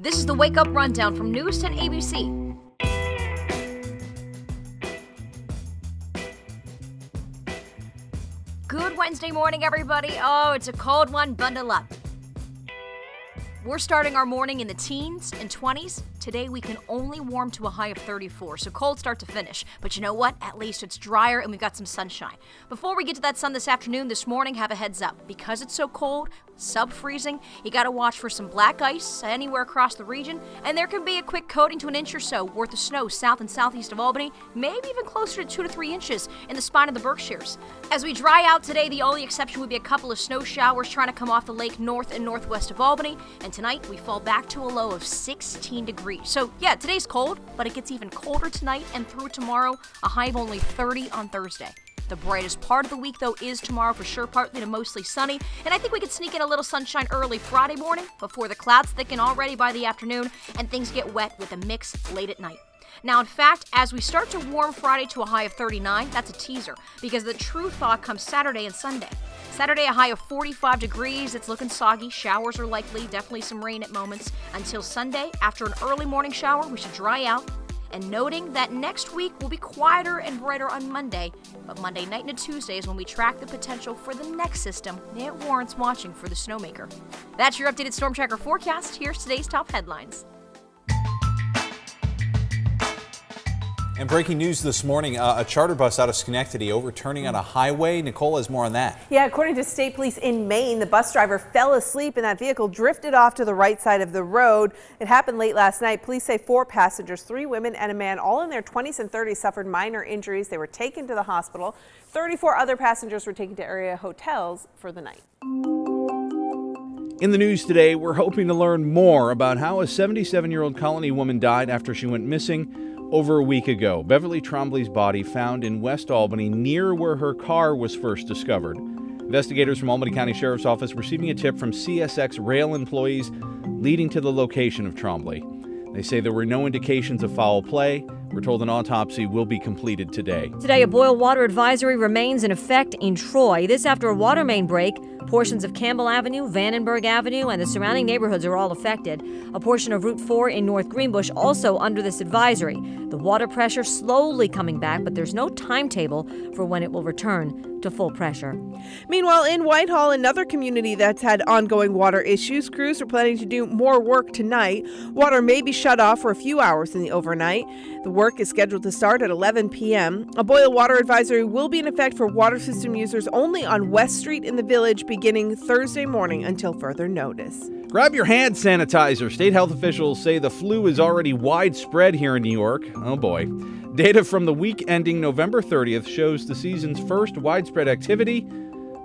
This is the Wake Up Rundown from News 10 ABC. Good Wednesday morning, everybody. Oh, it's a cold one. Bundle up. We're starting our morning in the teens and 20s. Today we can only warm to a high of 34, so cold start to finish. But you know what? At least it's drier and we've got some sunshine. Before we get to that sun this afternoon, this morning, have a heads up. Because it's so cold, sub freezing, you gotta watch for some black ice anywhere across the region, and there can be a quick coating to an inch or so worth of snow south and southeast of Albany, maybe even closer to two to three inches in the spine of the Berkshires. As we dry out today, the only exception would be a couple of snow showers trying to come off the lake north and northwest of Albany, and tonight we fall back to a low of 16 degrees. So, yeah, today's cold, but it gets even colder tonight and through tomorrow, a high of only 30 on Thursday. The brightest part of the week, though, is tomorrow for sure, partly to mostly sunny. And I think we could sneak in a little sunshine early Friday morning before the clouds thicken already by the afternoon and things get wet with a mix late at night. Now, in fact, as we start to warm Friday to a high of 39, that's a teaser because the true thaw comes Saturday and Sunday. Saturday, a high of 45 degrees. It's looking soggy. Showers are likely, definitely some rain at moments. Until Sunday, after an early morning shower, we should dry out. And noting that next week will be quieter and brighter on Monday, but Monday night into Tuesday is when we track the potential for the next system. It warrants watching for the snowmaker. That's your updated Storm Tracker forecast. Here's today's top headlines. And breaking news this morning, uh, a charter bus out of Schenectady overturning on a highway. Nicole has more on that. Yeah, according to state police in Maine, the bus driver fell asleep and that vehicle drifted off to the right side of the road. It happened late last night. Police say four passengers, three women and a man, all in their 20s and 30s, suffered minor injuries. They were taken to the hospital. 34 other passengers were taken to area hotels for the night. In the news today, we're hoping to learn more about how a 77 year old Colonie woman died after she went missing over a week ago, Beverly Trombley's body found in West Albany near where her car was first discovered. Investigators from Albany County Sheriff's Office receiving a tip from CSX rail employees leading to the location of Trombley. They say there were no indications of foul play. We're told an autopsy will be completed today. Today, a boil water advisory remains in effect in Troy. This after a water main break Portions of Campbell Avenue, Vandenburgh Avenue, and the surrounding neighborhoods are all affected. A portion of Route 4 in North Greenbush also under this advisory. The water pressure slowly coming back, but there's no timetable for when it will return to full pressure. Meanwhile, in Whitehall, another community that's had ongoing water issues, crews are planning to do more work tonight. Water may be shut off for a few hours in the overnight. The work is scheduled to start at 11 p.m. A boil water advisory will be in effect for water system users only on West Street in the village beginning Thursday morning until further notice. Grab your hand sanitizer. State health officials say the flu is already widespread here in New York. Oh boy. Data from the week ending November 30th shows the season's first widespread activity,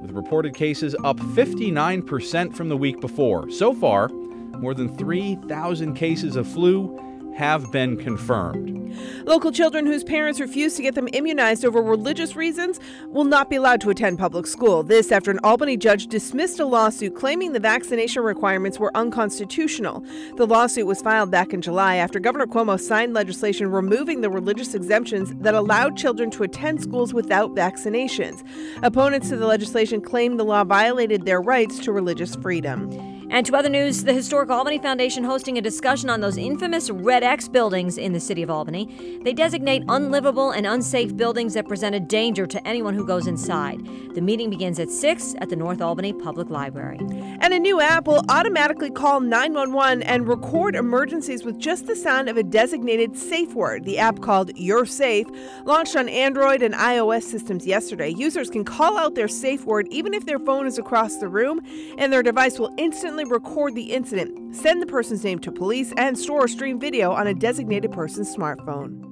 with reported cases up 59% from the week before. So far, more than 3,000 cases of flu have been confirmed. Local children whose parents refuse to get them immunized over religious reasons will not be allowed to attend public school. This after an Albany judge dismissed a lawsuit claiming the vaccination requirements were unconstitutional. The lawsuit was filed back in July after Governor Cuomo signed legislation removing the religious exemptions that allowed children to attend schools without vaccinations. Opponents to the legislation claimed the law violated their rights to religious freedom. And to other news, the Historic Albany Foundation hosting a discussion on those infamous Red X buildings in the city of Albany. They designate unlivable and unsafe buildings that present a danger to anyone who goes inside. The meeting begins at 6 at the North Albany Public Library. And a new app will automatically call 911 and record emergencies with just the sound of a designated safe word. The app called UrSafe launched on Android and iOS systems yesterday. Users can call out their safe word even if their phone is across the room, and their device will instantly record the incident, send the person's name to police, and store or stream video on a designated person's smartphone.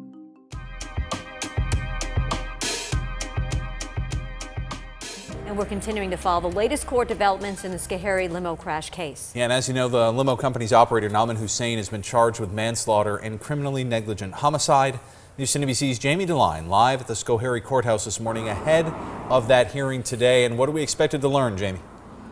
And we're continuing to follow the latest court developments in the Schoharie limo crash case. Yeah, and as you know, the limo company's operator, Nauman Hussain, has been charged with manslaughter and criminally negligent homicide. News NBC's Jamie DeLine live at the Schoharie Courthouse this morning ahead of that hearing today. And what are we expected to learn, Jamie?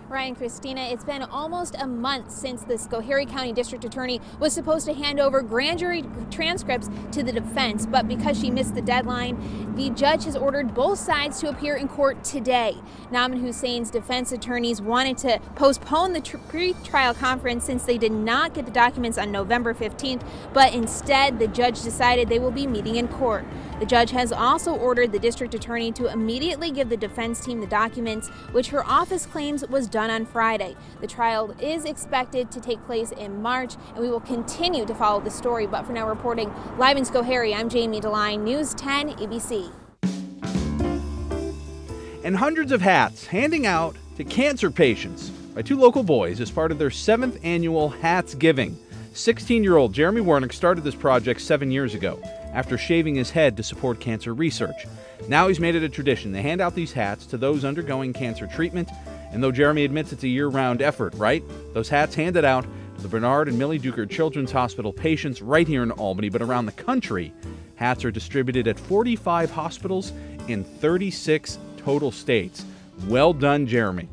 Ryan Christina, it's been almost a month since the Schoharie County District Attorney was supposed to hand over grand jury transcripts to the defense, but because she missed the deadline, the judge has ordered both sides to appear in court today. Nauman Hussain's defense attorneys wanted to postpone the pre-trial conference since they did not get the documents on November 15th, but instead the judge decided they will be meeting in court. The judge has also ordered the district attorney to immediately give the defense team the documents, which her office claims was done on Friday. The trial is expected to take place in March, and we will continue to follow the story. But for now, reporting live in Schoharie, I'm Jamie DeLine, News 10 ABC. And hundreds of hats handing out to cancer patients by two local boys as part of their seventh annual Hats Giving. 16 year old Jeremy Wernick started this project seven years ago after shaving his head to support cancer research. Now he's made it a tradition to hand out these hats to those undergoing cancer treatment. And though Jeremy admits it's a year round effort, right? Those hats handed out to the Bernard and Millie Duker Children's Hospital patients right here in Albany, but around the country. Hats are distributed at 45 hospitals in 36 total states. Well done, Jeremy.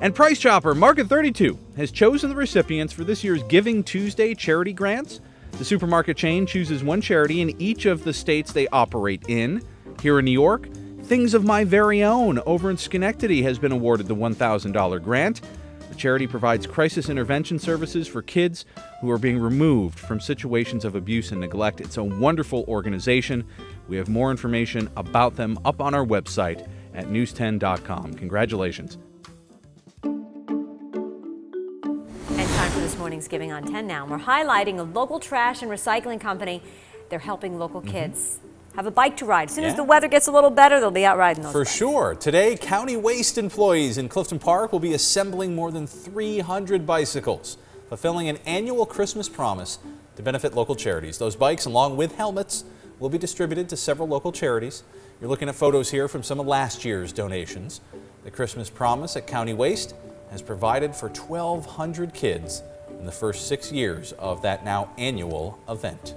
And Price Chopper Market 32 has chosen the recipients for this year's Giving Tuesday charity grants. The supermarket chain chooses one charity in each of the states they operate in. Here in New York, Things of My Very Own over in Schenectady has been awarded the $1,000 grant. The charity provides crisis intervention services for kids who are being removed from situations of abuse and neglect. It's a wonderful organization. We have more information about them up on our website at news10.com. Congratulations. This morning's Giving on 10 now. We're highlighting a local trash and recycling company. They're helping local kids. Mm -hmm. Have a bike to ride. As soon yeah. as the weather gets a little better, they'll be out riding those For bikes. sure. Today, county waste employees in Clifton Park will be assembling more than 300 bicycles, fulfilling an annual Christmas promise to benefit local charities. Those bikes, along with helmets, will be distributed to several local charities. You're looking at photos here from some of last year's donations. The Christmas promise at County Waste has provided for 1,200 kids in the first six years of that now annual event.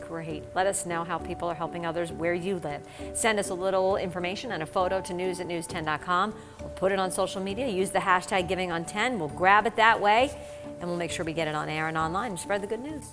Great. Let us know how people are helping others where you live. Send us a little information and a photo to news at news10.com or put it on social media. Use the hashtag giving on 10. We'll grab it that way and we'll make sure we get it on air and online and spread the good news.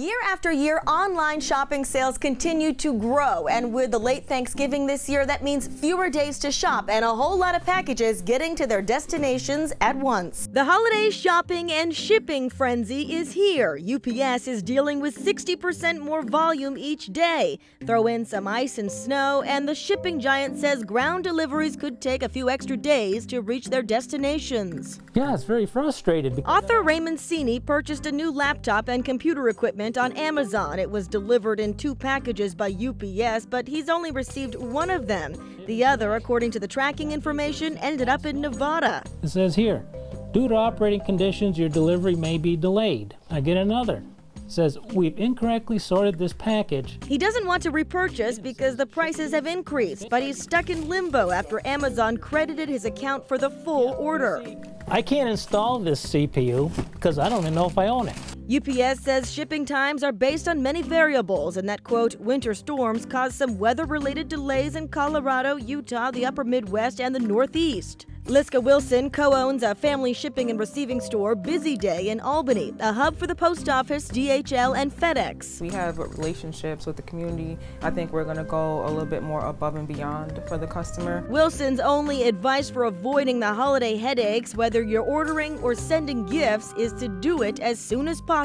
Year after year, online shopping sales continue to grow. And with the late Thanksgiving this year, that means fewer days to shop and a whole lot of packages getting to their destinations at once. The holiday shopping and shipping frenzy is here. UPS is dealing with 60% more volume each day. Throw in some ice and snow, and the shipping giant says ground deliveries could take a few extra days to reach their destinations. Yeah, it's very frustrated. Author Raymond Cini purchased a new laptop and computer equipment on Amazon. It was delivered in two packages by UPS, but he's only received one of them. The other, according to the tracking information, ended up in Nevada. It says here, due to operating conditions, your delivery may be delayed. I get another says we've incorrectly sorted this package. He doesn't want to repurchase because the prices have increased, but he's stuck in limbo after Amazon credited his account for the full order. I can't install this CPU because I don't even know if I own it. UPS says shipping times are based on many variables and that, quote, winter storms caused some weather related delays in Colorado, Utah, the upper Midwest, and the Northeast. Liska Wilson co owns a family shipping and receiving store, Busy Day, in Albany, a hub for the post office, DHL, and FedEx. We have relationships with the community. I think we're going to go a little bit more above and beyond for the customer. Wilson's only advice for avoiding the holiday headaches, whether you're ordering or sending gifts, is to do it as soon as possible.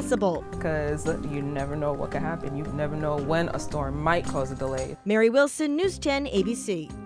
Because you never know what could happen. You never know when a storm might cause a delay. Mary Wilson, News 10 ABC.